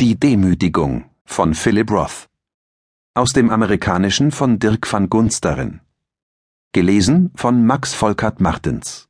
Die Demütigung von Philip Roth. Aus dem Amerikanischen von Dirk van Gunsteren. Gelesen von Max Volkert Martens.